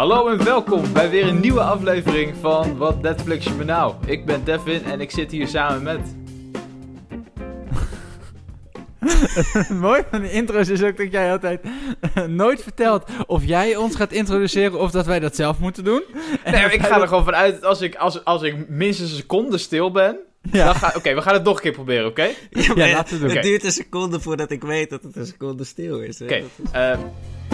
Hallo en welkom bij weer een nieuwe aflevering van Wat Netflix je me nou. Ik ben Devin en ik zit hier samen met... Het mooie van de intro's is ook dat jij altijd nooit vertelt of jij ons gaat introduceren of dat wij dat zelf moeten doen. En Nee, ik ga er gewoon vanuit dat als ik, als, als ik minstens een seconde stil ben... Ja, Dan ga, Oké, we gaan het nog een keer proberen, oké? ja, laten we doen. Het duurt een seconde voordat ik weet dat het een seconde stil is. Oké.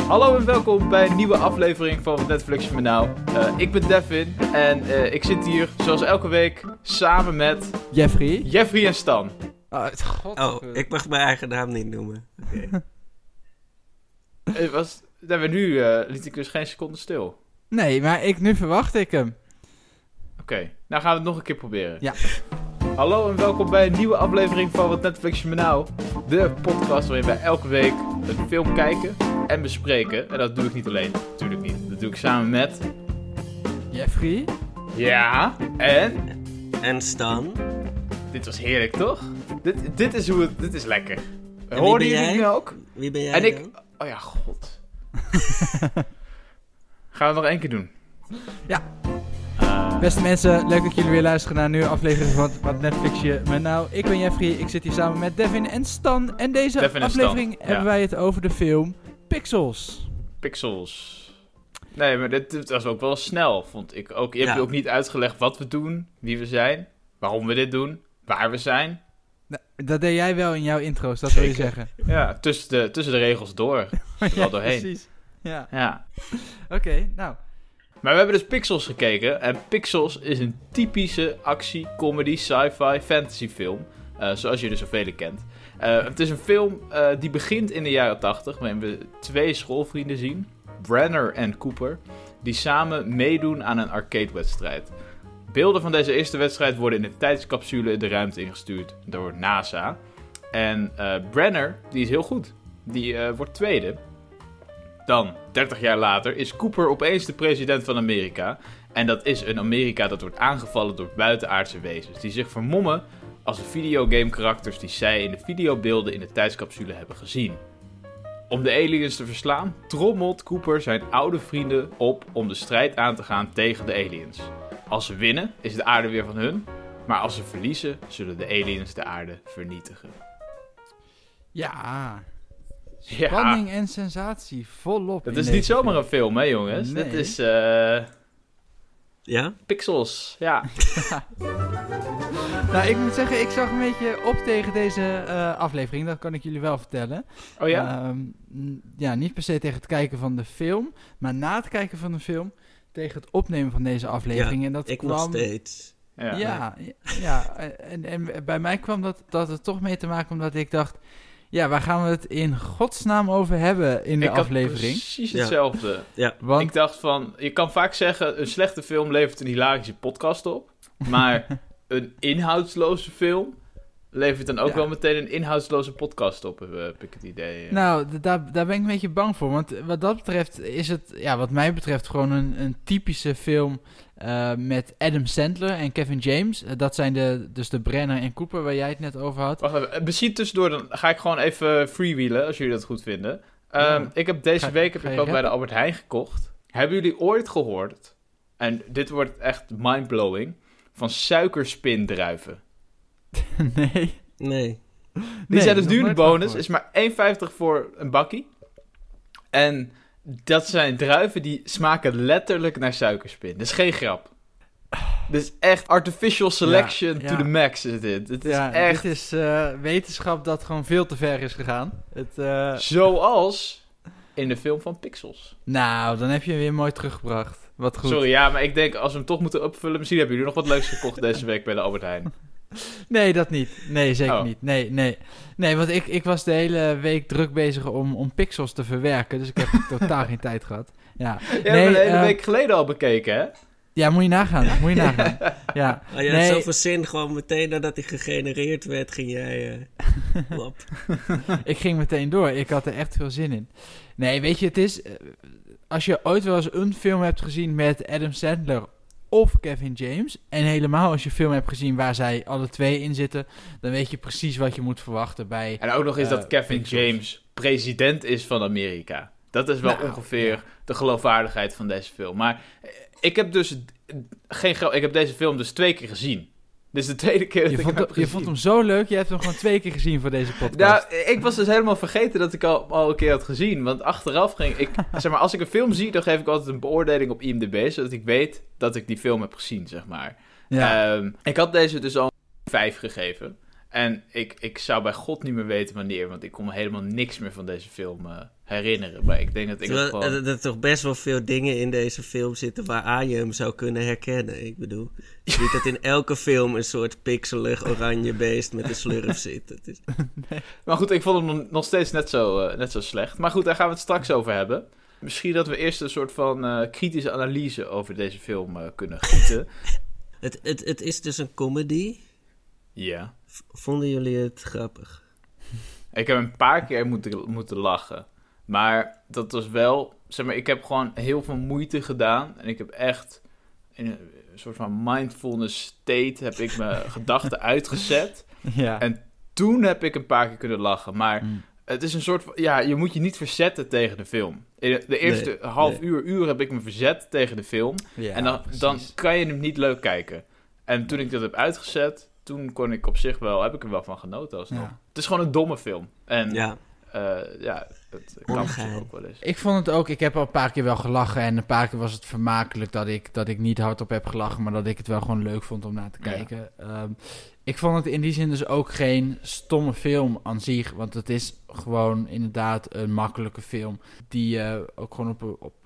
Eh, hallo en welkom bij een nieuwe aflevering van Wat Netflix me nou. Eh, ik ben Devin en eh, ik zit hier zoals elke week samen met Jeffrey. Jeffrey en Stan. Oh, god. Oh, ik mag mijn eigen naam niet noemen. Oké. Het was, maar nu eh, liet ik dus geen seconde stil. Nee, maar ik, nu verwacht ik hem. Oké, nou gaan we het nog een keer proberen. Ja. Hallo en welkom bij een nieuwe aflevering van Wat Netflix je me nou. De podcast waarin wij elke week een film kijken en bespreken. En dat doe ik niet alleen, natuurlijk niet. Dat doe ik samen met... Jeffrey? Ja, en... En Stan? Dit was heerlijk, toch? Dit, dit is hoe het... Dit is lekker. Hoorden jullie jij? nu ook? Wie ben jij En ik... dan? Oh ja, god. Gaan we het nog één keer doen? Ja. Eh, Beste mensen, leuk dat jullie weer luisteren naar een nieuwe aflevering van Wat Netflix je me nou. Ik ben Jeffrey, ik zit hier samen met Devin en Stan. En deze Devin en Stan, aflevering ja. hebben wij het over de film Pixels. Pixels. Nee, maar dit, dit was ook wel snel, vond ik ook. Je hebt Ja. je ook niet uitgelegd wat we doen, wie we zijn, waarom we dit doen, waar we zijn. Nou, dat deed jij wel in jouw intro's, dat wil je zeggen. Ja, tussen de, tussen de regels door. Wel doorheen. precies. Ja, Ja. oké, nou. Maar we hebben dus Pixels gekeken. En Pixels is een typische actie, comedy, sci-fi, fantasy film. eh, zoals je er zoveel kent. Eh, het is een film eh, die begint in de jaren 80, waarin we twee schoolvrienden zien, Brenner en Cooper, die samen meedoen aan een arcade-wedstrijd. Beelden van deze eerste wedstrijd worden in een tijdscapsule de ruimte ingestuurd door NASA. En eh, Brenner, die is heel goed. Die wordt tweede. Dan, 30 jaar later, is Cooper opeens de president van Amerika. En dat is een Amerika dat wordt aangevallen door buitenaardse wezens. Die zich vermommen als de videogame karakters die zij in de videobeelden in de tijdscapsule hebben gezien. Om de aliens te verslaan, trommelt Cooper zijn oude vrienden op om de strijd aan te gaan tegen de aliens. Als ze winnen, is de aarde weer van hun. Maar als ze verliezen, zullen de aliens de aarde vernietigen. Ja, Ja, spanning en sensatie volop. dat is niet zomaar film. een film, hè jongens? Nee. Dit is eh Ja? Pixels, ja. Nou, ik moet zeggen, ik zag een beetje op tegen deze eh, aflevering, dat kan ik jullie wel vertellen. Oh ja? Ehm, ja, niet per se tegen het kijken van de film, maar na het kijken van de film tegen het opnemen van deze aflevering. en dat Ik kwam... nog steeds. ja. Ja, ja, ja, en, en bij mij kwam dat, dat er toch mee te maken omdat ik dacht... Ja, waar gaan we het in godsnaam over hebben in de ik had aflevering? precies Ja. hetzelfde. Want Ik dacht van, je kan vaak zeggen, een slechte film levert een hilarische podcast op. Maar een inhoudsloze film levert dan ook Ja. wel meteen een inhoudsloze podcast op, heb heb ik het idee. Nou, daar, daar ben ik een beetje bang voor. Want wat dat betreft is het, ja, wat mij betreft, gewoon een, een typische film eh, met Adam Sandler en Kevin James. Eh, dat zijn de, dus de Brenner en Cooper waar jij het net over had. Wacht even, eh, misschien tussendoor, dan ga ik gewoon even freewheelen, als jullie dat goed vinden. Ehm, Ja. Ik heb deze Ga- week heb ik ook bij de? Albert Heijn gekocht. Hebben jullie ooit gehoord, en dit wordt echt mindblowing, van suikerspindruiven? nee. Nee. Die Nee, zijn dus de van bonus. Is maar 1,50 voor een bakkie. En dat zijn druiven die smaken letterlijk naar suikerspin. Dat is geen grap. Dit is echt artificial selection Ja, to ja. the max is dit. Het is Ja, echt dit is eh, wetenschap dat gewoon veel te ver is gegaan. Het, eh, zoals in de film van Pixels. nou, dan heb je hem weer mooi teruggebracht. Wat goed. Sorry, ja, maar ik denk als we hem toch moeten opvullen... Misschien hebben jullie nog wat leuks gekocht deze week bij de Albert Heijn. Nee, dat niet. Nee, zeker Oh. niet. Nee, nee. Nee, want ik, ik was de hele week druk bezig om, om pixels te verwerken. Dus ik heb totaal geen tijd gehad. Ja, Je hebt Nee, hem een hele eh, week geleden al bekeken, hè? ja moet je nagaan. Moet je nagaan. Ja. Oh, je had Nee. zoveel zin, gewoon meteen nadat hij gegenereerd werd, ging jij op. ik ging meteen door. Ik had er echt veel zin in. Nee, weet je, het is... eh, Als je ooit wel eens een film hebt gezien met Adam Sandler of Kevin James... en helemaal als je film hebt gezien waar zij alle twee in zitten... dan weet je precies wat je moet verwachten bij... En ook nog eens Eh, dat Kevin Pixels. James president is van Amerika. Dat is wel Nou, ongeveer ja. de geloofwaardigheid van deze film. Maar eh, ik heb dus geen Ik heb deze film dus twee keer gezien. Is de tweede keer dat Je ik vond, hem je vond hem zo leuk, je hebt hem gewoon twee keer gezien voor deze Nou, podcast. ik was dus helemaal vergeten dat ik al, al een keer had gezien. Want achteraf ging ik... zeg maar, als ik een film zie, dan geef ik altijd een beoordeling op IMDb... zodat ik weet dat ik die film heb gezien, zeg maar. ja. Ehm, ik had deze dus al 5 gegeven. En ik, ik zou bij god niet meer weten wanneer... want ik kon me helemaal niks meer van deze film eh, herinneren. Maar ik denk dat ik het Terwijl gewoon... er, er toch best wel veel dingen in deze film zitten waaraan je hem zou kunnen herkennen. Ik bedoel, niet dat in elke film een soort pixelig oranje beest met een slurf zit. Het is, Maar goed, ik vond hem nog- nog steeds net zo, eh, net zo slecht. Maar goed, daar gaan we het straks over hebben. Misschien dat we eerst een soort van eh, kritische analyse over deze film kunnen gieten. het, het, het is dus een comedy. Ja. Vonden jullie het grappig? Ik heb een paar keer moeten, moeten lachen. Maar dat was wel... Zeg maar, ik heb gewoon heel veel moeite gedaan. En ik heb echt... In een soort van mindfulness state heb ik mijn gedachten uitgezet. ja. En toen heb ik een paar keer kunnen lachen. Maar Mm. het is een soort van... Ja, je moet je niet verzetten tegen de film. In de- de eerste Nee, half nee. uur, uur heb ik me verzet tegen de film. Ja, en dan, precies. dan kan je hem niet leuk kijken. En toen ik dat heb uitgezet... Toen kon ik op zich wel... Heb ik er wel van genoten alsnog. Ja. Het is gewoon een domme film. En Ja, eh, ja, het kan ook wel eens. Ik vond het ook, ik heb al een paar keer wel gelachen en een paar keer was het vermakelijk dat ik, dat ik niet hardop heb gelachen, maar dat ik het wel gewoon leuk vond om naar te Ja. kijken. Ehm, ik vond het in die zin dus ook geen stomme film aan zich, want het is gewoon inderdaad een makkelijke film die je ook gewoon op, een- op, eh,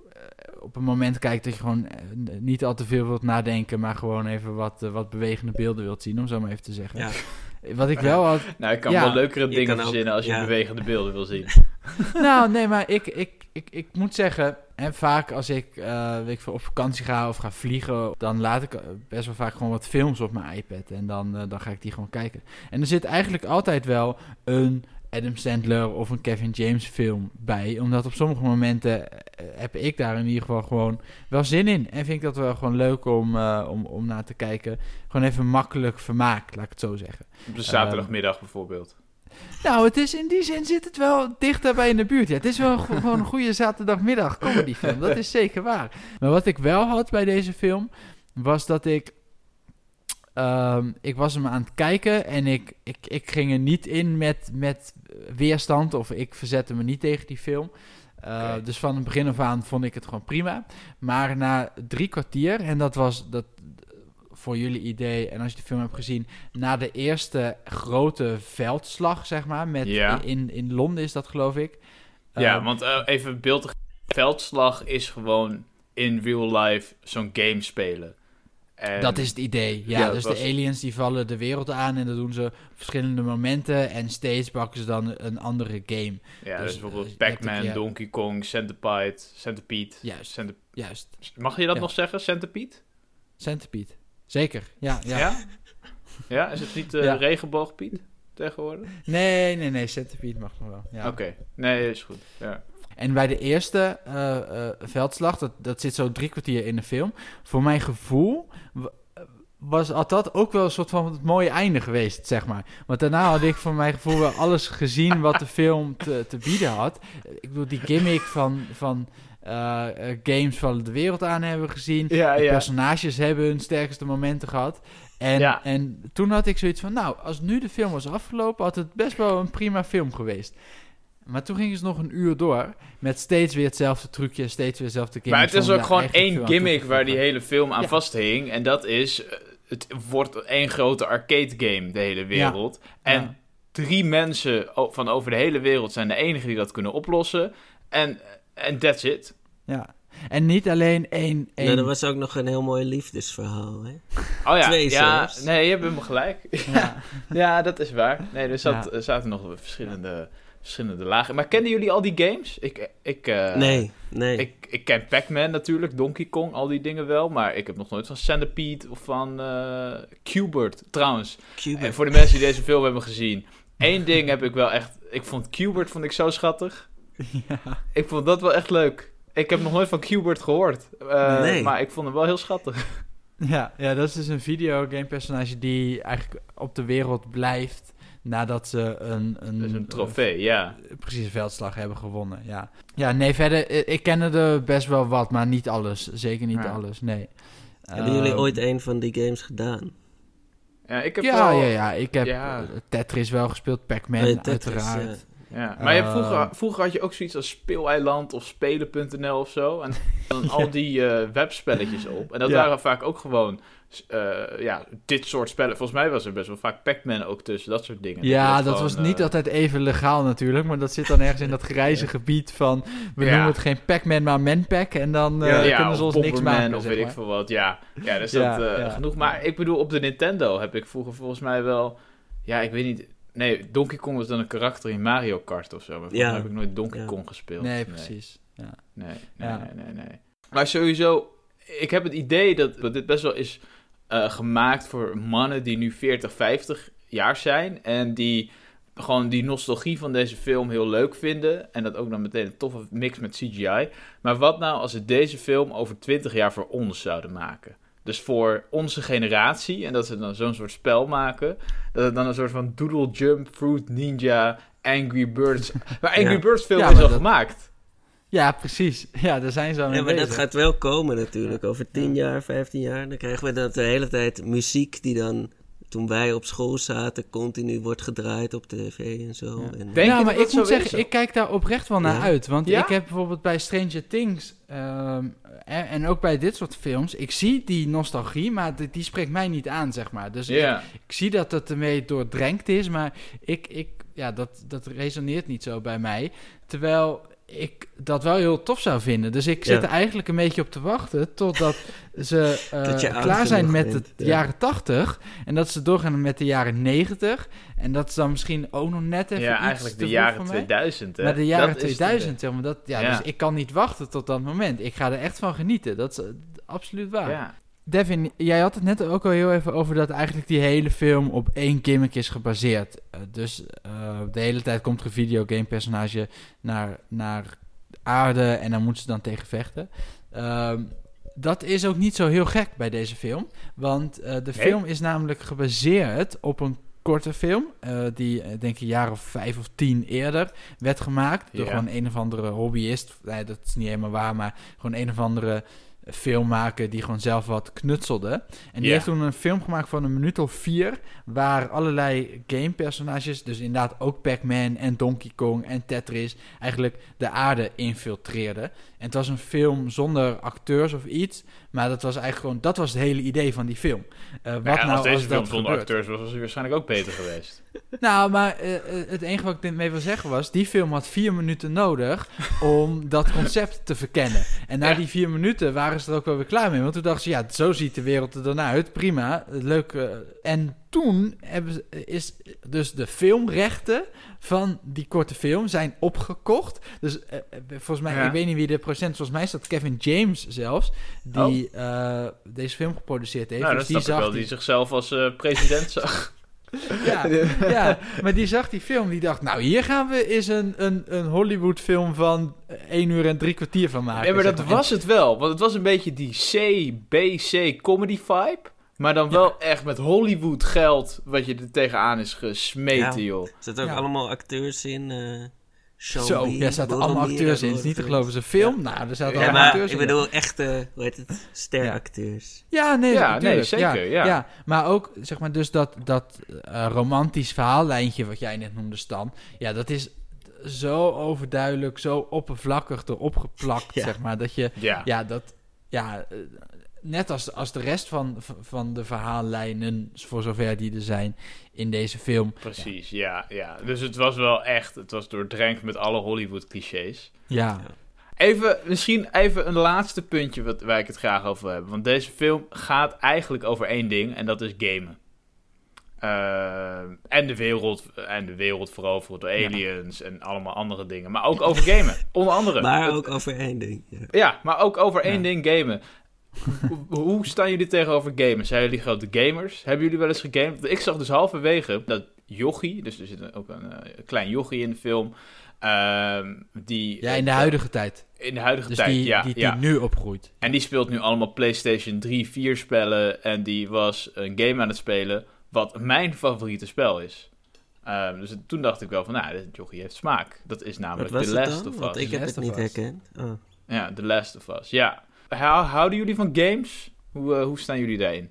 op een moment kijkt dat je gewoon eh, niet al te veel wilt nadenken, maar gewoon even wat, eh, wat bewegende beelden wilt zien, om zo maar even te zeggen. ja. Wat ik wel had, Nou, ik kan Ja. wel leukere dingen ook- verzinnen als je ja. bewegende beelden wil zien. nou, nee, maar ik, ik, ik, ik moet zeggen, hè, vaak als ik, eh, weet ik veel, op vakantie ga of ga vliegen, dan laat ik eh, best wel vaak gewoon wat films op mijn iPad en dan, eh, dan ga ik die gewoon kijken. En er zit eigenlijk altijd wel een Adam Sandler of een Kevin James film bij, omdat op sommige momenten eh, heb ik daar in ieder geval gewoon wel zin in. En vind ik dat wel gewoon leuk om, eh, om, om naar te kijken. Gewoon even makkelijk vermaak, laat ik het zo zeggen. Op de zaterdagmiddag bijvoorbeeld. Nou, het is in die zin zit het wel dichter bij in de buurt. Ja, het is wel gewoon een goede zaterdagmiddag comedyfilm. Dat is zeker waar. Maar wat ik wel had bij deze film, was dat ik... ehm, ik was hem aan het kijken en ik, ik, ik ging er niet in met, met weerstand of ik verzette me niet tegen die film. Uh, Oké. Dus van het begin af aan vond ik het gewoon prima. Maar na drie kwartier, en dat was dat voor jullie idee, en als je de film hebt gezien, na de eerste grote veldslag, zeg maar, met Ja. in, in Londen is dat geloof ik. ja, Uh, want eh, even beeld. Veldslag is gewoon in real life zo'n game spelen. En dat is het idee. Ja, Ja, dus de aliens die vallen de wereld aan en dat doen ze op verschillende momenten en steeds pakken ze dan een andere game. Ja, dus, dus, eh, bijvoorbeeld hebt Pac-Man, ja. Donkey Kong, Centipede, Centipede. Juist. Centip- Juist. Mag je dat Ja. nog zeggen, Centipede? Centipede. Zeker. Ja, ja. Ja? Ja, is het niet eh Ja. regenboogpiet tegenwoordig? Nee, nee, nee. Centipede mag nog wel. Ja. Oké, nee, is goed. Ja. En bij de eerste eh, eh, veldslag, dat, dat zit zo drie kwartier in de film. Voor mijn gevoel was had dat ook wel een soort van het mooie einde geweest, zeg maar. Want daarna had ik voor mijn gevoel wel alles gezien wat de film te, te bieden had. Ik bedoel, die gimmick van, van eh, games van de wereld aan hebben gezien. Ja, De ja. personages hebben hun sterkste momenten gehad. En, Ja. en toen had ik zoiets van, nou, als nu de film was afgelopen, had het best wel een prima film geweest. Maar toen gingen ze nog een uur door met steeds weer hetzelfde trucje, steeds weer hetzelfde Maar het is ook gewoon één gimmick waar die hele film aan Ja. vasthing. En dat is, eh, het wordt één grote arcade game, de hele wereld. En Ja. drie mensen van over de hele wereld zijn de enige die dat kunnen oplossen. En en that's it. Ja. En niet alleen één... één Nou, er was ook nog een heel mooi liefdesverhaal, hè? Oh ja, Twee ja zelfs. nee, je hebt hem gelijk. ja. ja, dat is waar. Nee, er, zat, Ja. er zaten nog verschillende, verschillende lagen. Maar kennen jullie al die games? Ik, ik, eh, nee, nee. Ik, ik ken Pac-Man natuurlijk, Donkey Kong, al die dingen wel. Maar ik heb nog nooit van Centipede of van eh Qbert. Trouwens, en voor de mensen die deze film hebben gezien. één ding heb ik wel echt... Ik vond Qbert vond ik zo schattig. ja. Ik vond dat wel echt leuk. Ik heb nog nooit van Qbert gehoord. eh, Nee. Maar ik vond hem wel heel schattig. Ja, ja, dat is dus een videogame personage die eigenlijk op de wereld blijft. Nadat ze een, een, Dus een trofee, ja. eh, precies een veldslag hebben gewonnen. Ja, ja nee, verder, eh, ik kende er best wel wat, maar niet alles. Zeker niet Ja. alles, nee. Hebben jullie Ehm, ooit een van die games gedaan? Ja, ik heb Ja, wel... ja, ja, ik heb Ja. eh, Tetris wel gespeeld, Pac-Man Nee, Tetris, uiteraard. Ja, maar je hebt vroeger, vroeger had je ook zoiets als Speeleiland of Spelen.nl of zo. En dan al die eh, webspelletjes op. En dat Ja. waren vaak ook gewoon eh, ja, dit soort spellen. Volgens mij was er best wel vaak Pac-Man ook tussen, dat soort dingen. Ja, dat gewoon, was niet eh, altijd even legaal natuurlijk, maar dat zit dan ergens in dat grijze gebied van, we Ja. noemen het geen Pac-Man, maar Manpack, en dan eh, ja, ja, kunnen ze ons niks maken, of zeg weet ik veel wat. Ja, ja dus Ja, dat eh, ja. genoeg. Maar ik bedoel, op de Nintendo heb ik vroeger volgens mij wel... Ja, ik weet niet... Nee, Donkey Kong was dan een karakter in Mario Kart of zo. Maar volgens Ja. mij heb ik nooit Donkey Ja. Kong gespeeld. Nee, precies. Ja. Nee, nee, Ja. nee, nee, nee. Maar sowieso, ik heb het idee dat, dat dit best wel is eh, gemaakt voor mannen die nu 40, 50 jaar zijn. En die gewoon die nostalgie van deze film heel leuk vinden. En dat ook dan meteen een toffe mix met CGI. Maar wat nou als ze deze film over 20 jaar voor ons zouden maken? Dus voor onze generatie. En dat ze dan zo'n soort spel maken. Dat het dan een soort van Doodle Jump, Fruit Ninja, Angry Birds. Maar Angry Ja. Birds film Ja, is al dat- gemaakt. Ja, precies. Ja, daar zijn ze mee Ja, maar dat gaat wel komen natuurlijk. Over 10 jaar, 15 jaar. Dan krijgen we dat de hele tijd muziek die dan, toen wij op school zaten, continu wordt gedraaid op tv en zo. Ja. En, Denk ja, maar dat ik dat moet zeggen, ik kijk daar oprecht wel naar Ja? uit. Want Ja? ik heb bijvoorbeeld bij Stranger Things ehm, en, en ook bij dit soort films, ik zie die nostalgie, maar die, die spreekt mij niet aan, zeg maar. Dus ik, Ja. ik zie dat het ermee doordrenkt is, maar ik, ik, ja, dat, dat resoneert niet zo bij mij. Terwijl ik dat wel heel tof zou vinden. Dus ik zit Ja. er eigenlijk een beetje op te wachten totdat ze eh, klaar zijn met de ja. jaren 80 en dat ze doorgaan met de jaren 90 en dat is dan misschien ook nog net even Ja, iets eigenlijk te de jaren voor mij. 2000. Hè? Maar de jaren Dat is de- 2000, zeg maar, dat, ja, Ja. Dus ik kan niet wachten tot dat moment. Ik ga er echt van genieten. Dat is eh, absoluut waar. Ja. Devin, jij had het net ook al heel even over dat eigenlijk die hele film op één gimmick is gebaseerd. Eh, dus eh, de hele tijd komt er een videogame personage naar, naar aarde en dan moeten ze dan tegen vechten. Ehm, dat is ook niet zo heel gek bij deze film. Want eh, de Nee? film is namelijk gebaseerd op een korte film. die denk ik een jaar of vijf of tien eerder werd gemaakt. Door Ja. gewoon een of andere hobbyist. Nee, dat is niet helemaal waar, maar gewoon een of andere filmmaker die gewoon zelf wat knutselde. En die heeft toen een film gemaakt van een minuut of vier, waar allerlei gamepersonages, dus inderdaad ook Pac-Man en Donkey Kong en Tetris, eigenlijk de aarde infiltreerden. En het was een film zonder acteurs of iets, maar dat was eigenlijk gewoon, dat was het hele idee van die film. Eh, wat Maar ja, nou als deze als film zonder acteurs was, was hij waarschijnlijk ook beter geweest. Nou, maar eh, eh, het enige wat ik ermee wil zeggen was... die film had vier minuten nodig om dat concept te verkennen. En na Ja. die vier minuten waren ze er ook wel weer klaar mee. Want toen dachten ze, ja, zo ziet de wereld er dan uit. Prima, leuk. En toen hebben ze, is dus de filmrechten van die korte film zijn opgekocht. Dus eh, eh, volgens mij, Ja. ik weet niet wie de procent... Volgens mij is dat Kevin James zelfs... die eh, deze film geproduceerd heeft. nou, dus dat die snap ik zag wel. die Die zichzelf als president zag. ja, ja, maar die zag die film, die dacht, nou hier gaan we eens een, een, een Hollywood film van 1 uur en drie kwartier van maken. Nee, maar dat was het wel. Want het was een beetje die C, B, C comedy vibe. Maar dan wel echt met Hollywood geld wat je er tegenaan is gesmeten, Ja. joh. Er zitten ook Ja. allemaal acteurs in. eh Sean Zo, ja, zaten allemaal acteurs in. Het is niet te geloven. Ze film, nou, er zaten Ja, allemaal maar acteurs ik in. bedoel echte, hoe heet het, steracteurs. Ja, nee, Ja, nee, zeker, ja. Maar ook, zeg maar, dus dat, dat eh, romantisch verhaallijntje wat jij net noemde, Stan. Ja, dat is zo overduidelijk, zo oppervlakkig erop geplakt, Ja. zeg maar. Dat je, Ja. ja, dat, ja, eh, net als, als de rest van, van de verhaallijnen, voor zover die er zijn in deze film. Precies, ja, ja. Dus het was wel echt, het was doordrenkt met alle Hollywood clichés. Ja, Even, misschien even een laatste puntje wat, waar ik het graag over wil hebben. Want deze film gaat eigenlijk over één ding en dat is gamen. Eh, en, de wereld, en de wereld veroveren door aliens en allemaal andere dingen. Maar ook over gamen, onder andere. Maar ook over één ding. Ja. Ja, maar ook over één Ja. ding gamen. Hoe, hoe staan jullie tegenover gamen? Zijn jullie grote gamers? Hebben jullie wel eens gegamed? Want Ik zag dus halverwege dat jochie, dus er zit ook een, eh, klein jochie in de film. ehm, die, ja in de eh, huidige tijd. in de huidige Dus tijd, die, ja. die, die ja. nu opgroeit. En die speelt nu allemaal PlayStation 3, 4 spellen. En die was een game aan het spelen. Wat mijn favoriete spel is. Ehm, dus het- toen dacht ik wel van, nou, dit jochie heeft smaak. Dat is namelijk The Last of Want Us. ik heb het niet herkend. Oh. Ja, The Last of Us, ja. Hou- houden jullie van games? Hoe, eh, hoe staan jullie daarin?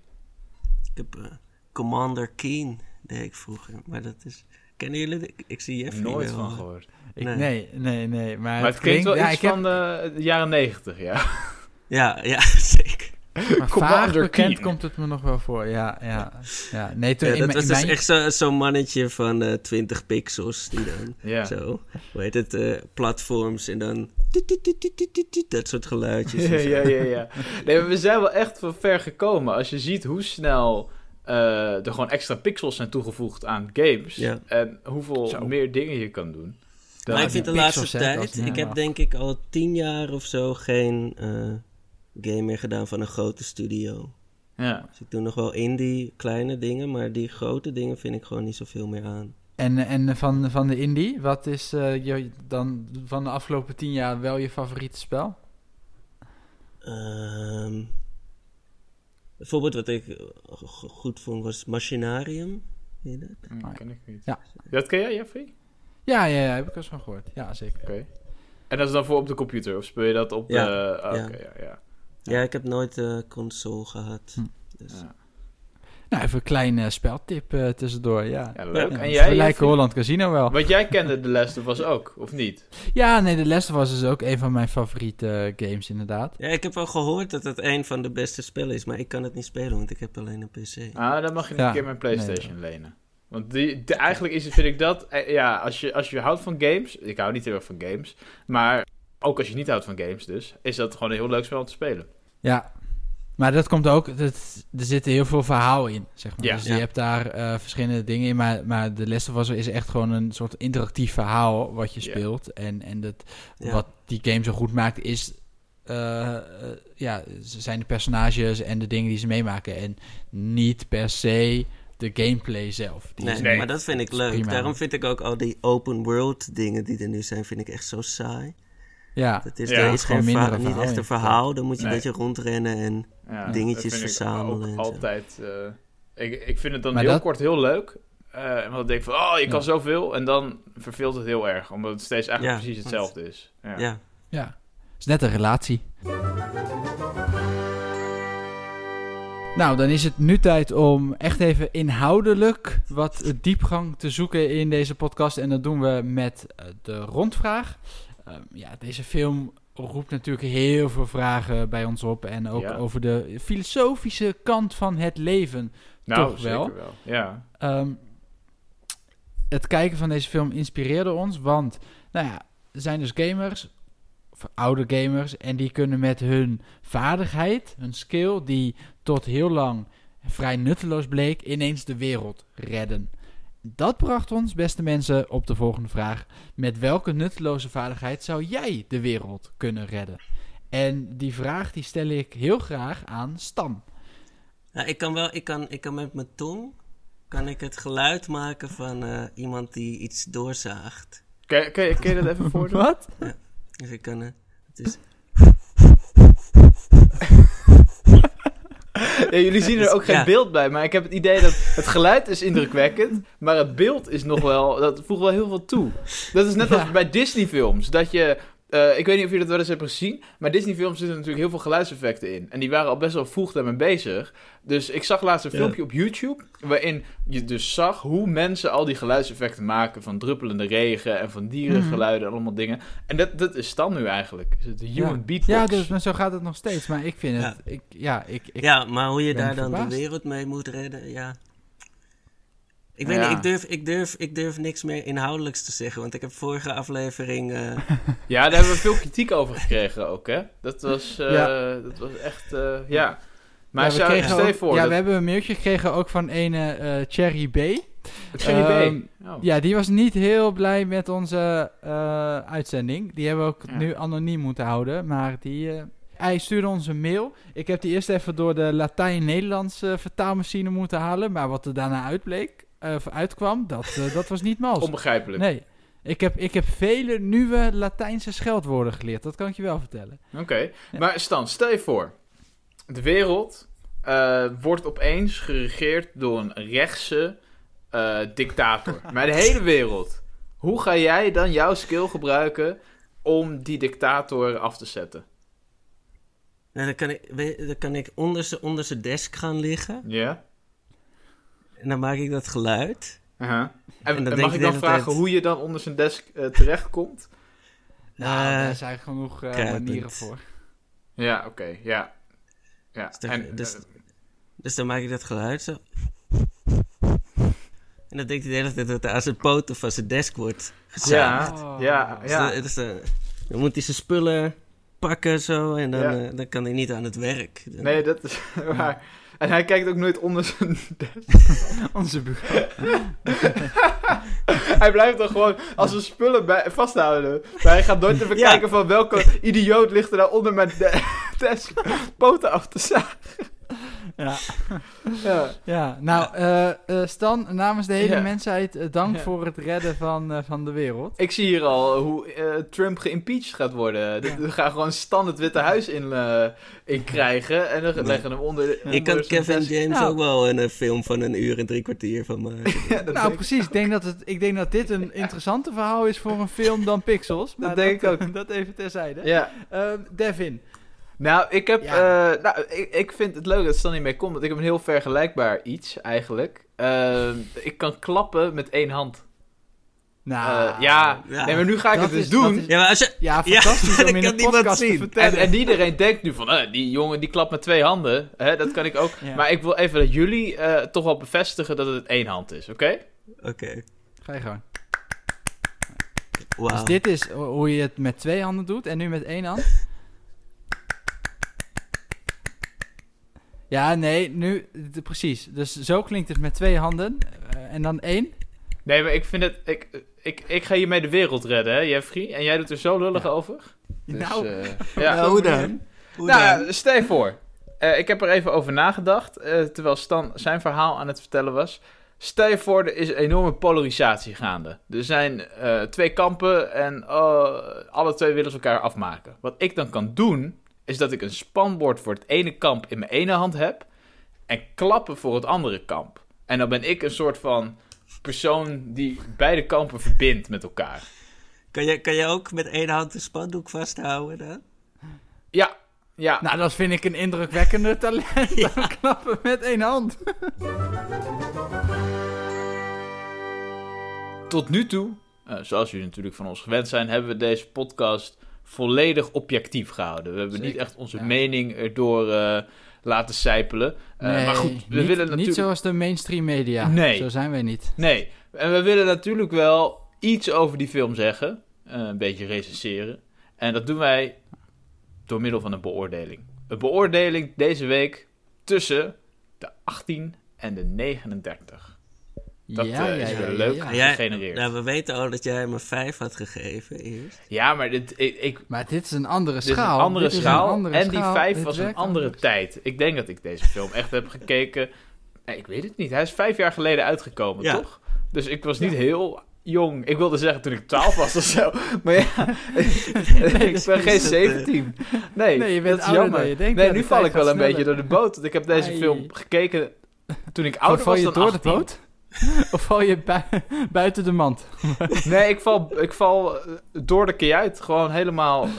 Ik heb eh, Commander Keen, deed ik vroeger. Maar dat is... Kennen jullie dit? Ik, ik zie Jeffrey Nooit wel. van gehoord. Ik, Nee. nee. nee, nee, Maar, Maar het klinkt wel ja, iets heb, van de, de jaren negentig, ja. Ja, ja, zeker. Maar vaag bekend Keen. komt het me nog wel voor. Ja, ja. ja. Nee, toen Ja, dat was in dus mijn- echt zo- zo'n mannetje van eh 20 pixels die dan ja. zo, hoe heet het, eh, platforms en dan dat soort geluidjes. Ja, zo. ja, ja, ja. Nee, maar we zijn wel echt van ver gekomen. Als je ziet hoe snel eh, er gewoon extra pixels zijn toegevoegd aan games. Ja. En hoeveel Zo. meer dingen je kan doen. Maar ik vind de laatste tijd, ik heb denk ik al tien jaar of zo geen eh, game meer gedaan van een grote studio. ja. Dus ik doe nog wel indie kleine dingen, maar die grote dingen vind ik gewoon niet zoveel meer aan. En, en van, van de indie, wat is eh, je, dan van de afgelopen tien jaar wel je favoriete spel? Ehm, bijvoorbeeld wat ik go- goed vond was Machinarium. Ken je dat? Hm, Ah, ken ik niet. Ja. Dat ken jij, Jeffrey? Ja, ja, ja heb ik al eens van gehoord. Ja, zeker. Oké. En dat is dan voor op de computer? Of speel je dat op Ja, de... ah, ja, ja. Ja, ik heb nooit een console gehad. Hm. Dus. Ja. Nou, even een klein eh, speltip eh, tussendoor, ja. Ja, leuk. Ja, en Het jij, lijkt Jeffrey? Holland Casino wel. Want jij kende The Last of Us ook, of niet? Ja, nee, de Last of Us is ook een van mijn favoriete eh, games, inderdaad. Ja, ik heb wel gehoord dat het een van de beste spellen is, maar ik kan het niet spelen, want ik heb alleen een PC. Ah, dan mag je Ja. een keer mijn Playstation lenen. Want die, de- eigenlijk is, vind ik dat... eh, Ja, als je, als je houdt van games... Ik hou niet heel erg van games. Maar ook als je niet houdt van games dus... Is dat gewoon een heel leuk spel om te spelen. Ja, maar dat komt ook, dat, er zit heel veel verhaal in, zeg maar. Ja. dus Ja. je hebt daar eh, verschillende dingen in, maar, maar de Last of Us is echt gewoon een soort interactief verhaal wat je Ja. speelt. En, en dat, Ja. wat die game zo goed maakt is, eh, eh, ja, ze zijn de personages en de dingen die ze meemaken. En niet per se de gameplay zelf. Die Nee, maar dat vind ik leuk. prima. Daarom vind ik ook al die open world dingen die er nu zijn, vind ik echt zo saai. Ja, Dat is, Ja, er het is geen minder verha- een niet verhaal echt een verhaal. Dan moet je Nee. een beetje rondrennen en... Ja, Dingetjes dat vind ik verzamelen zo. altijd... eh, ik, ik vind het dan Maar heel dat- kort heel leuk. eh en dan denk ik van... Oh, je kan Ja. zoveel. En dan verveelt het heel erg. Omdat het steeds eigenlijk Ja, precies hetzelfde is. Ja. Ja, ja. Het is net een relatie. Nou, dan is het nu tijd om echt even inhoudelijk wat diepgang te zoeken in deze podcast. En dat doen we met eh, de rondvraag. Ehm, ja, deze film roept natuurlijk heel veel vragen bij ons op. En ook Ja. over de filosofische kant van het leven. Nou, Toch wel. zeker wel. Ja. Ehm, het kijken van deze film inspireerde ons, want nou ja, er zijn dus gamers, of oude gamers, en die kunnen met hun vaardigheid, hun skill, die tot heel lang vrij nutteloos bleek, ineens de wereld redden. Dat bracht ons, beste mensen, op de volgende vraag. Met welke nutteloze vaardigheid zou jij de wereld kunnen redden? En die vraag die stel ik heel graag aan Stan. Nou, ik kan wel, ik kan, ik kan met mijn tong, kan ik het geluid maken van eh, iemand die iets doorzaagt. Kun, kun, je- kun je dat even voordoen? Wat? Dus ik kan, het is, Ja, jullie zien er ook geen Ja. beeld bij, maar ik heb het idee dat het geluid is indrukwekkend, maar het beeld is nog wel, dat voegt wel heel veel toe. Dat is net Ja. als bij Disney-films, dat je, eh, ik weet niet of jullie dat wel eens hebben gezien, maar Disney-films zitten natuurlijk heel veel geluidseffecten in. En die waren al best wel vroeg daarmee bezig. Dus ik zag laatst een filmpje op YouTube, waarin je dus zag hoe mensen al die geluidseffecten maken van druppelende regen en van dierengeluiden en allemaal dingen. En dat, dat is dan nu eigenlijk, is het de human ja. beatbox. Ja, dus, maar zo gaat het nog steeds. Maar ik vind het... Ja. Ik, ja, ik, ik, ja, maar hoe je daar dan verbaasd. de wereld mee moet redden, ja. Ik weet Ja. niet, ik durf, ik, durf, ik durf niks meer inhoudelijks te zeggen, want ik heb vorige aflevering... eh, Ja, daar hebben we veel kritiek over gekregen ook, hè? Dat was, eh, Ja. dat was echt, eh, ja. Maar ja, we zou, kregen ook- voor, ja, dat, we hebben een mailtje gekregen ook van een eh Cherry B. Cherry B. Ehm, Oh. Ja, die was niet heel blij met onze eh, uitzending. Die hebben we ook Ja. nu anoniem moeten houden. Maar die, eh, hij stuurde ons een mail. Ik heb die eerst even door de Latijn-Nederlands eh, vertaalmachine moeten halen. Maar wat er daarna uitbleek, eh, uitkwam, dat, eh, dat was niet mals. Onbegrijpelijk. Nee. Ik heb, ik heb vele nieuwe Latijnse scheldwoorden geleerd. Dat kan ik je wel vertellen. Oké, maar Stan, stel je voor. De wereld eh, wordt opeens geregeerd door een rechtse eh, dictator. maar de hele wereld. Hoe ga jij dan jouw skill gebruiken om die dictator af te zetten? Nou, dan kan ik, dan kan ik onder zijn onder zijn desk gaan liggen. Ja? En dan maak ik dat geluid. En, En dan en denk mag je ik dan vragen tijd- hoe je dan onder zijn desk eh, terechtkomt? Nou, Eh, daar zijn genoeg eh, manieren voor. Ja, oké, ja. Ja, Dus dan- en, dus- Dus dan maak ik dat geluid zo. En dan denkt hij de hele tijd dat er aan zijn poten van zijn desk wordt gezaagd. ja, Oh. ja, Dus ja. dan, dus dan, dan moet hij zijn spullen pakken zo en dan, Ja. eh, dan kan hij niet aan het werk. Dan- Nee, dat is waar. En hij kijkt ook nooit onder zijn desk. Onze bureau. hij blijft dan gewoon als zijn spullen bij, vasthouden. Maar hij gaat nooit even Ja. kijken van welke idioot ligt er nou onder mijn de- desk poten af te zagen. Ja. Ja. Ja, nou, eh, eh, Stan, namens de hele Ja. mensheid, eh, dank Ja. voor het redden van, van de wereld. Ik zie hier al hoe eh, Trump geïmpeached gaat worden. Ja. We gaan gewoon Stan het Witte Huis in, eh, in krijgen. En dan leggen hem onder. Ik onder kan Kevin. James Nou. ook wel een film van een uur en drie kwartier van maken. Ja, dat Nou, precies. Ik denk, dat het, ik denk dat dit een interessanter verhaal is voor een film dan Pixels. Maar denk ik ook. Dat even terzijde. Ja. Ehm, Devin. Nou, ik heb. Ja. eh, nou, ik, ik vind het leuk dat niet mee komt. Want ik heb een heel vergelijkbaar iets eigenlijk. Eh, ik kan klappen met één hand. Nou, Eh, ja. ja. nee, maar nu ga ik Dat het dus doen. is- Ja, maar als je... Ja, Ja, fantastisch dat om in kan podcast te zien. En, vertellen. en iedereen denkt nu van, eh, die jongen die klapt met twee handen. Hè, dat kan ik ook. Ja. Maar ik wil even dat jullie eh, toch wel bevestigen dat het één hand is, oké? Oké, Ga je gang. wauw. Dus dit is ho- hoe je het met twee handen doet en nu met één hand. Ja, nee, nu, precies. Dus zo klinkt het met twee handen eh, en dan één. Nee, maar ik vind het... Ik, ik, ik ga hiermee de wereld redden, hè, Jeffrey? En jij doet er zo lullig Ja. over? Dus, nou, eh, Ja, ja. hoe dan? Hoe Nou, dan? stel je voor. Eh, ik heb er even over nagedacht, eh, terwijl Stan zijn verhaal aan het vertellen was. Stel je voor, er is een enorme polarisatie gaande. Er zijn eh, twee kampen en eh, alle twee willen ze elkaar afmaken. Wat ik dan kan doen, is dat ik een spanbord voor het ene kamp in mijn ene hand heb en klappen voor het andere kamp. En dan ben ik een soort van persoon die beide kampen verbindt met elkaar. Kan je, kan je ook met één hand de spandoek vasthouden dan? Ja, ja. nou, dat vind ik een indrukwekkende talent. Klappen met één hand. Tot nu toe, eh, zoals jullie natuurlijk van ons gewend zijn, hebben we deze podcast volledig objectief gehouden. We hebben Zeker, niet echt onze ja. mening erdoor eh, laten sijpelen. Eh, nee, maar goed, we niet, willen natuurlijk... niet zoals de mainstream media. Nee. Zo zijn wij niet. Nee, en we willen natuurlijk wel iets over die film zeggen. eh, een beetje recenseren. En dat doen wij door middel van een beoordeling. Een beoordeling deze week tussen de 18 en de 39. Dat eh, is weer leuk. ja. Jij- gegenereerd. Nou, we weten al dat jij hem een vijf had gegeven eerst. Ja, maar dit, ik, ik, Maar dit is een andere Dit is schaal. een andere Dit is een schaal. andere en die schaal. vijf Dit was een andere anders. tijd. Ik denk dat ik deze film echt heb gekeken. Nee, ik weet het niet. Hij is vijf jaar geleden uitgekomen, Ja. toch? Dus ik was niet heel jong. Ik wilde zeggen toen ik 12 was of zo. Maar ja, ik ben geen is het, eh, 17. Nee, Nee, je bent dat is ouder jammer. je denkt. Nee, Ja, nu val ik wel een beetje door de boot. Want ik heb deze Ai. film gekeken toen ik ouder val was je dan door 18. de boot? of val je bui- buiten de mand? Nee, ik val, ik val eh, door de kajuit. Gewoon helemaal... eh,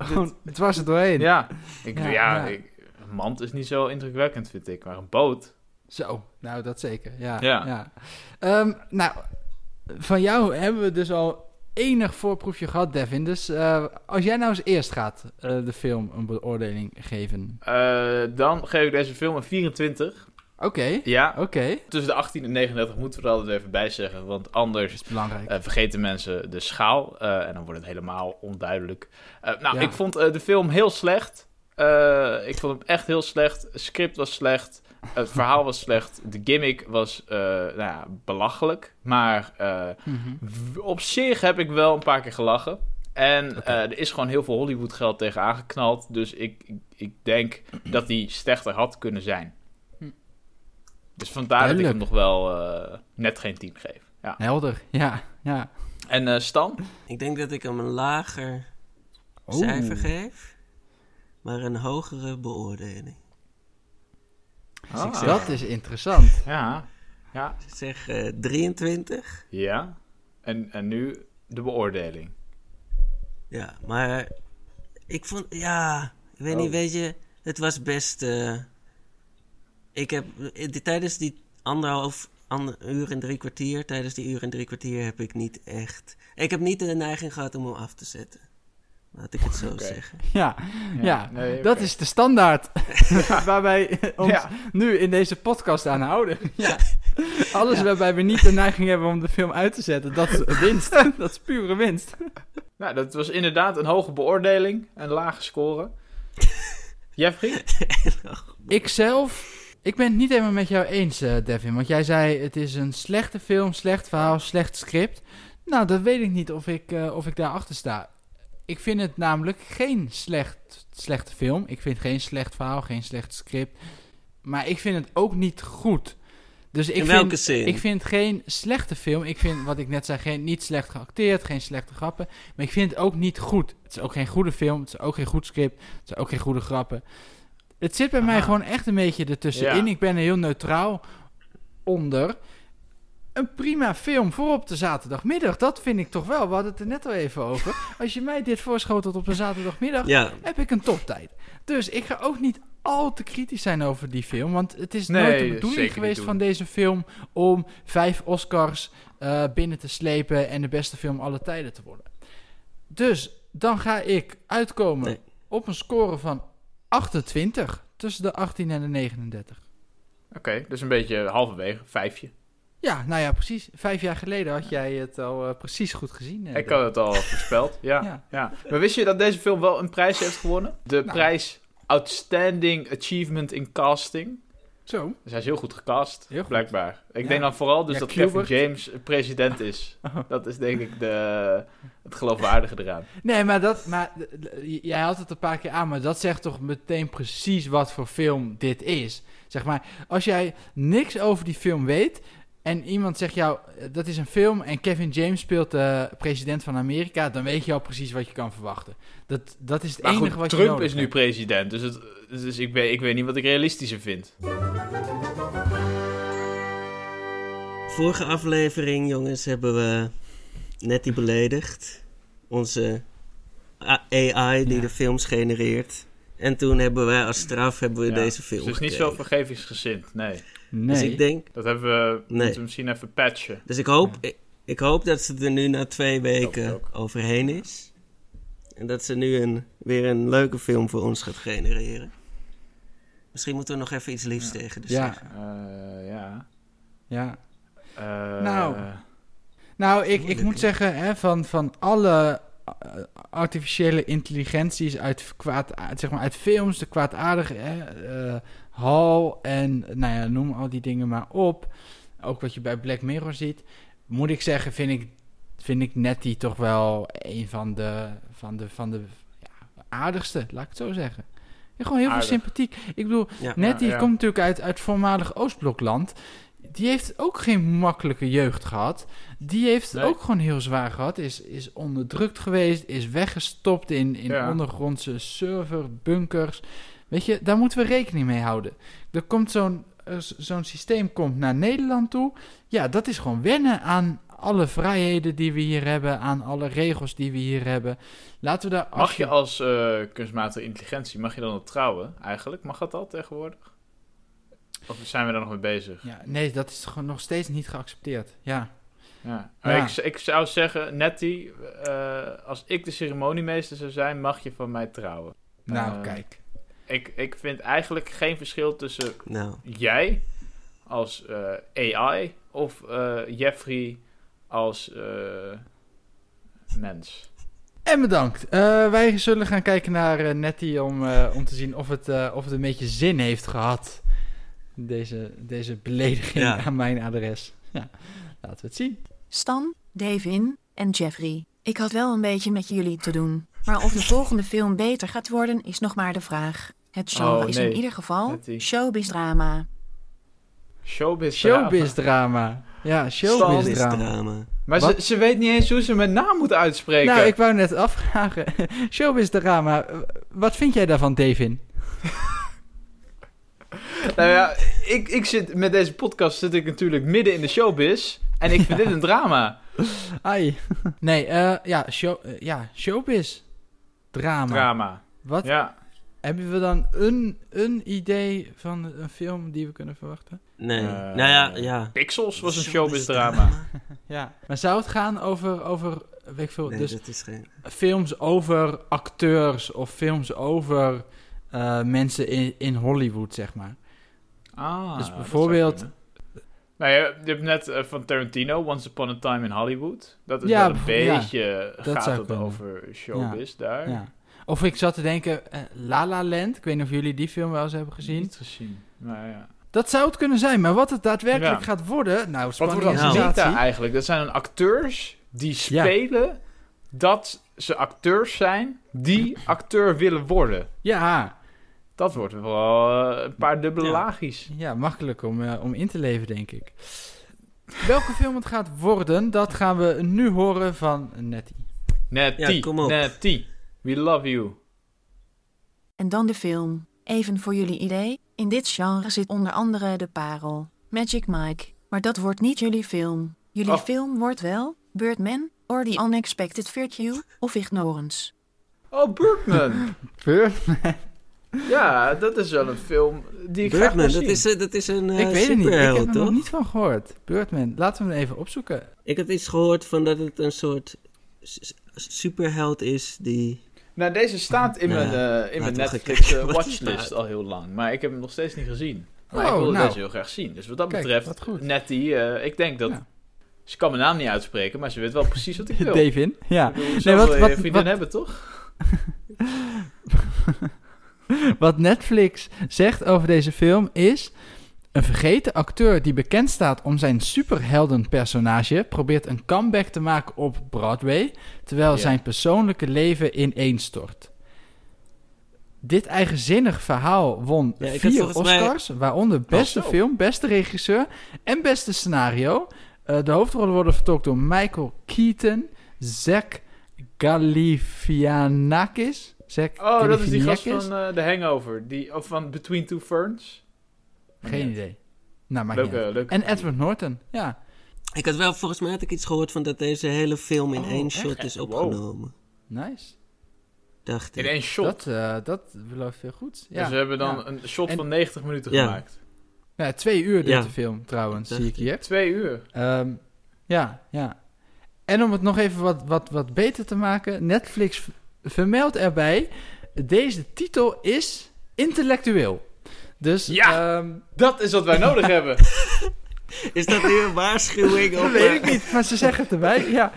Gewoon dwars er doorheen. ja, ik, Ja, ik- een mand is niet zo indrukwekkend, vind ik. Maar een boot... Zo, nou dat zeker. Ja. Ja. ja. Ehm, nou, van jou hebben we dus al enig voorproefje gehad, Devin. Dus eh, als jij nou eens eerst gaat de film een beoordeling geven. Dan geef ik deze film een 24. Oké, Ja, oké. tussen de 18 en 39 moeten we er altijd even bij zeggen. Want anders is belangrijk. eh, vergeten mensen de schaal. eh, en dan wordt het helemaal onduidelijk. Eh, nou, Ja. ik vond de film heel slecht. Ik vond hem echt heel slecht. Het script was slecht. Het verhaal was slecht. De gimmick was nou ja, belachelijk. Maar Mhm. op zich heb ik wel een paar keer gelachen. En er is gewoon heel veel Hollywood geld tegen aangeknald. Dus ik, ik, ik denk dat die slechter had kunnen zijn. Dus vandaar dat ik hem nog wel eh, net geen 10 geef. Ja. Helder, ja. ja. En eh, Stan? Ik denk dat ik hem een lager Oeh. cijfer geef, maar een hogere beoordeling. Ah. Dat is interessant. Ja. Ja. Zeg eh 23. Ja. En, en nu de beoordeling. Ja, maar ik vond, ja, ik weet Oh. niet, weet je, het was best. eh, ik heb eh, die- tijdens die anderhalf ander, uur en drie kwartier, tijdens die uur en drie kwartier heb ik niet echt. Ik heb niet de neiging gehad om hem af te zetten. Laat ik het zo zeggen. Ja, ja, nee, dat is de standaard waar wij ons Ja. nu in deze podcast aan houden. Ja. Alles waarbij we niet de neiging hebben om de film uit te zetten, dat is winst. dat is pure winst. Nou, dat was inderdaad een hoge beoordeling. Een lage score. Jeffrey? Ik zelf, ik ben het niet helemaal met jou eens, eh, Devin. Want jij zei, het is een slechte film, slecht verhaal, slecht script. Nou, dat weet ik niet of ik, eh, of ik daarachter sta. Ik vind het namelijk geen slecht, slechte film. Ik vind geen slecht verhaal, geen slecht script. Maar ik vind het ook niet goed. Dus ik In vind, welke zin? Ik vind geen slechte film. Ik vind, wat ik net zei, geen, niet slecht geacteerd, geen slechte grappen. Maar ik vind het ook niet goed. Het is ook geen goede film, het is ook geen goed script, het zijn ook geen goede grappen. Het zit bij mij gewoon echt een beetje ertussenin. Ja. Ik ben er heel neutraal onder. Een prima film voor op de zaterdagmiddag. Dat vind ik toch wel. We hadden het er net al even over. Als je mij dit voorschotelt op een zaterdagmiddag, Ja, heb ik een toptijd. Dus ik ga ook niet al te kritisch zijn over die film. Want het is Nee, nooit de bedoeling geweest van deze film om vijf Oscars eh, binnen te slepen en de beste film aller tijden te worden. Dus dan ga ik uitkomen Nee. op een score van 28 tussen de 18 en de 39. Oké, dus een beetje halverwege. Vijfje. Ja, nou ja, precies. Vijf jaar geleden had jij het al eh, precies goed gezien. eh, Ik had het al voorspeld. Ja, Ja. ja. Maar wist je dat deze film wel een prijs heeft gewonnen? De Nou. prijs Outstanding Achievement in Casting. Zo. Dus hij is heel goed gecast, Heel goed. blijkbaar. Ik Ja. denk dan vooral dus Ja, dat. Kevin James president is. Oh. Dat is denk ik de, het geloofwaardige eraan. Nee, maar dat. Maar jij had het een paar keer aan, maar dat zegt toch meteen precies wat voor film dit is. Zeg maar, als jij niks over die film weet. En iemand zegt jou, dat is een film en Kevin James speelt de president van Amerika, dan weet je al precies wat je kan verwachten. Dat, dat is het Maar enige goed, wat je Trump is nu hebt. president, dus, het, dus ik, weet, ik weet niet wat ik realistischer vind. vorige aflevering, jongens, hebben we Nettie beledigd. Onze AI die Ja. de films genereert. En toen hebben wij als straf hebben we Ja. deze film is niet gekeken. zo vergevingsgezind, nee. Nee. Dus ik denk, Dat hebben we Nee. moeten we misschien even patchen. dus ik hoop, ik, ik hoop dat ze er nu na twee weken overheen is. En dat ze nu een, weer een leuke film voor ons gaat genereren. Misschien moeten we nog even iets liefs tegen de Ja. zeggen. Eh, ja. Ja. Eh, Nou. Nou, ik, ik moet zeggen, hè, van, van alle artificiële intelligenties uit, kwaad, zeg maar uit films, de kwaadaardige, hè, eh, Hal en nou ja, noem al die dingen maar op. Ook wat je bij Black Mirror ziet. Moet ik zeggen, vind ik, vind ik Nettie toch wel een van de, van de, van de ja, aardigste, laat ik het zo zeggen. Ja, gewoon heel Aardig. veel sympathiek. Ik bedoel, Ja. Nettie komt natuurlijk uit, uit voormalig Oostblokland. Die heeft ook geen makkelijke jeugd gehad. Die heeft Nee. ook gewoon heel zwaar gehad. Is, is onderdrukt geweest. Is weggestopt in, in Ja. ondergrondse serverbunkers. Weet je, daar moeten we rekening mee houden. Er komt zo'n eh, zo'n systeem komt naar Nederland toe. Ja, dat is gewoon wennen aan alle vrijheden die we hier hebben. Aan alle regels die we hier hebben. Laten we daar... Mag je als eh, kunstmatige intelligentie, mag je dan op trouwen eigenlijk? Mag dat al tegenwoordig? Of zijn we daar nog mee bezig? Ja, nee, dat is gewoon nog steeds niet geaccepteerd. Ja. Ja. Ja. Ik, ik zou zeggen, Nettie, eh, als ik de ceremoniemeester zou zijn, mag je van mij trouwen. Nou, Eh, kijk. Ik, ik vind eigenlijk geen verschil tussen Nou, jij als eh, AI of eh, Jeffrey als eh, mens. En bedankt. Eh, wij zullen gaan kijken naar Nettie om, eh, om te zien of het, eh, of het een beetje zin heeft gehad. Deze, deze belediging Ja. aan mijn adres. Ja, laten we het zien. Stan, Davin en Jeffrey. Ik had wel een beetje met jullie te doen. Maar of de volgende film beter gaat worden is nog maar de vraag. Het genre Oh, is nee. in ieder geval Nettie. showbiz drama. Showbiz. Showbiz drama. Ja, showbiz is drama. drama. Maar ze, ze weet niet eens hoe ze mijn naam moet uitspreken. Nou, ik wou net afvragen. showbiz drama. eh, Wat vind jij daarvan, Devin? Nou ja, ik, ik zit, met deze podcast zit ik natuurlijk midden in de showbiz. En ik vind dit een drama. Ai. Nee, eh, ja, show, eh, ja, showbiz. Drama. Drama. Wat Ja. hebben we dan een, een idee van een film die we kunnen verwachten? Nee. Eh, nou ja, ja. Pixels was een Showbiz drama. Ja. Maar zou het gaan over, over weet ik veel, Nee, dus dat is geen... films over acteurs of films over eh, mensen in, in Hollywood, zeg maar? Ah, Dus dat bijvoorbeeld-. Nou, je, je hebt net eh, van Tarantino, Once Upon a Time in Hollywood. Dat is Ja, wel een ja, beetje, dat gaat het kunnen. over showbiz daar. Ja. Of ik zat te denken, eh, La La Land, ik weet niet of jullie die film wel eens hebben gezien. Niet gezien. Maar ja. Dat zou het kunnen zijn, maar wat het daadwerkelijk Ja. gaat worden, nou, Wat wordt dan Nou. Eigenlijk? Dat zijn dan acteurs die Ja. spelen dat ze acteurs zijn die acteur willen worden. Ja, Dat wordt wel eh, een paar dubbele Ja. laagjes. ja, makkelijk om, eh, om in te leven, denk ik. Welke film het gaat worden, dat gaan we nu horen van Nettie. Net Ja, kom op. We love you. En dan de film. Even voor jullie idee, in dit genre zit onder andere De Parel, Magic Mike, maar dat wordt niet jullie film. Jullie Oh. film wordt wel Birdman, or The Unexpected Virtue, of Ignorance. Oh, Birdman. ja, dat is wel een film die ik graag wil dat zien. is, eh, dat is een eh ik weet het niet, ik heb er nog niet van gehoord. Birdman, laten we hem even opzoeken. Ik had iets gehoord van dat het een soort superheld is die... Nou, deze staat in Nou mijn, eh, in mijn Netflix eh, watchlist al heel lang. Maar ik heb hem nog steeds niet gezien. Maar Oh, ik wil nou. deze heel graag zien. Dus wat dat Kijk, betreft, wat goed. Nettie, eh, ik denk dat... Ja. Ze kan mijn naam niet uitspreken, maar ze weet wel precies wat ik wil. Davin, ja. Ik bedoel, Nee, zo wat- wil je wat- een vriendin wat- hebben, toch? Wat Netflix zegt over deze film is... Een vergeten acteur die bekend staat om zijn superheldenpersonage... probeert een comeback te maken op Broadway... terwijl Ja. zijn persoonlijke leven ineenstort. Dit eigenzinnig verhaal won Ja, vier mij- Oscars... waaronder beste zo. film, beste regisseur en beste scenario. Eh, de hoofdrollen worden vertolkt door Michael Keaton... Zack Galifianakis... Zack Oh, dat is die gast van eh The Hangover. Die, of van Between Two Ferns. Geen idee. Nou, maakt niet uit. Leuke, leuke. En Edward Norton, ja. Ik had wel, volgens mij had ik iets gehoord van dat deze hele film in Oh, één echt? shot is Wow. opgenomen. Nice. Dacht In ik. één shot. Dat, eh, dat belooft veel goed. Ja. Dus we hebben dan Ja. een shot En- van 90 minuten Ja. gemaakt. Ja, twee uur duurt Ja. de film trouwens, zie ik hier. Twee uur. Ehm, ja, ja. En om het nog even wat, wat, wat beter te maken, Netflix v- vermeldt erbij, deze titel is intellectueel. Dus, Ja! ehm, Dat is wat wij nodig hebben. Is dat nu een waarschuwing? dat weet ik niet, maar ze zeggen het erbij, ja.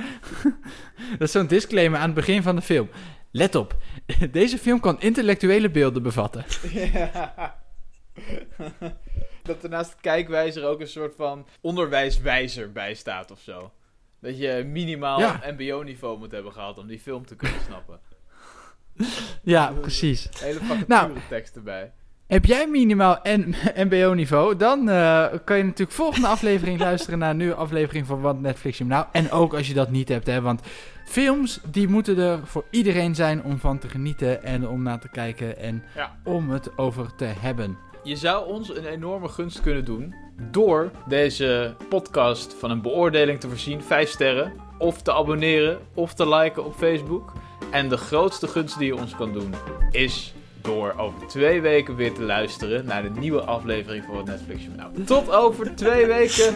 Dat is zo'n disclaimer aan het begin van de film. Let op, deze film kan intellectuele beelden bevatten. Ja. dat er naast de kijkwijzer ook een soort van onderwijswijzer bij staat of zo. Dat je minimaal Ja. mbo-niveau moet hebben gehad om die film te kunnen snappen. Ja, precies. Hele Nou. tekst erbij. Heb jij minimaal mbo-niveau, dan eh, kan je natuurlijk volgende aflevering luisteren naar een nieuwe aflevering van Wat Netflix je nou. En ook als je dat niet hebt, hè, want films die moeten er voor iedereen zijn om van te genieten en om naar te kijken en Ja. om het over te hebben. Je zou ons een enorme gunst kunnen doen door deze podcast van een beoordeling te voorzien, 5 sterren, of te abonneren of te liken op Facebook. En de grootste gunst die je ons kan doen is door over twee weken weer te luisteren naar de nieuwe aflevering van het Netflix Journaal. Tot over twee weken.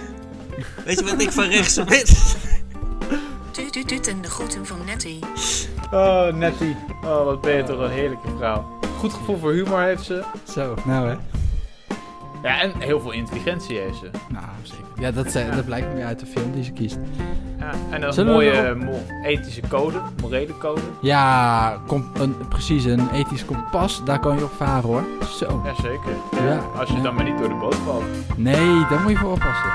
Weet je wat ik van rechts ben? Tuut tuut tuut en de groeten van Nettie. Oh, Nettie. Oh, wat ben je toch een heerlijke vrouw. Goed gevoel voor humor heeft ze. Zo, nou hè. Ja, en heel veel intelligentie heeft ze. Nou, zeker. Ja, dat, zei- dat blijkt meer uit de film die ze kiest. Ja, en een Zullen we mooie mo- ethische code, morele code. Ja, kom, een, precies, een ethisch kompas, daar kan je op varen hoor. Zo. Jazeker. Ja, Als je ja. dan maar niet door de boot valt. Nee, daar moet je voor oppassen.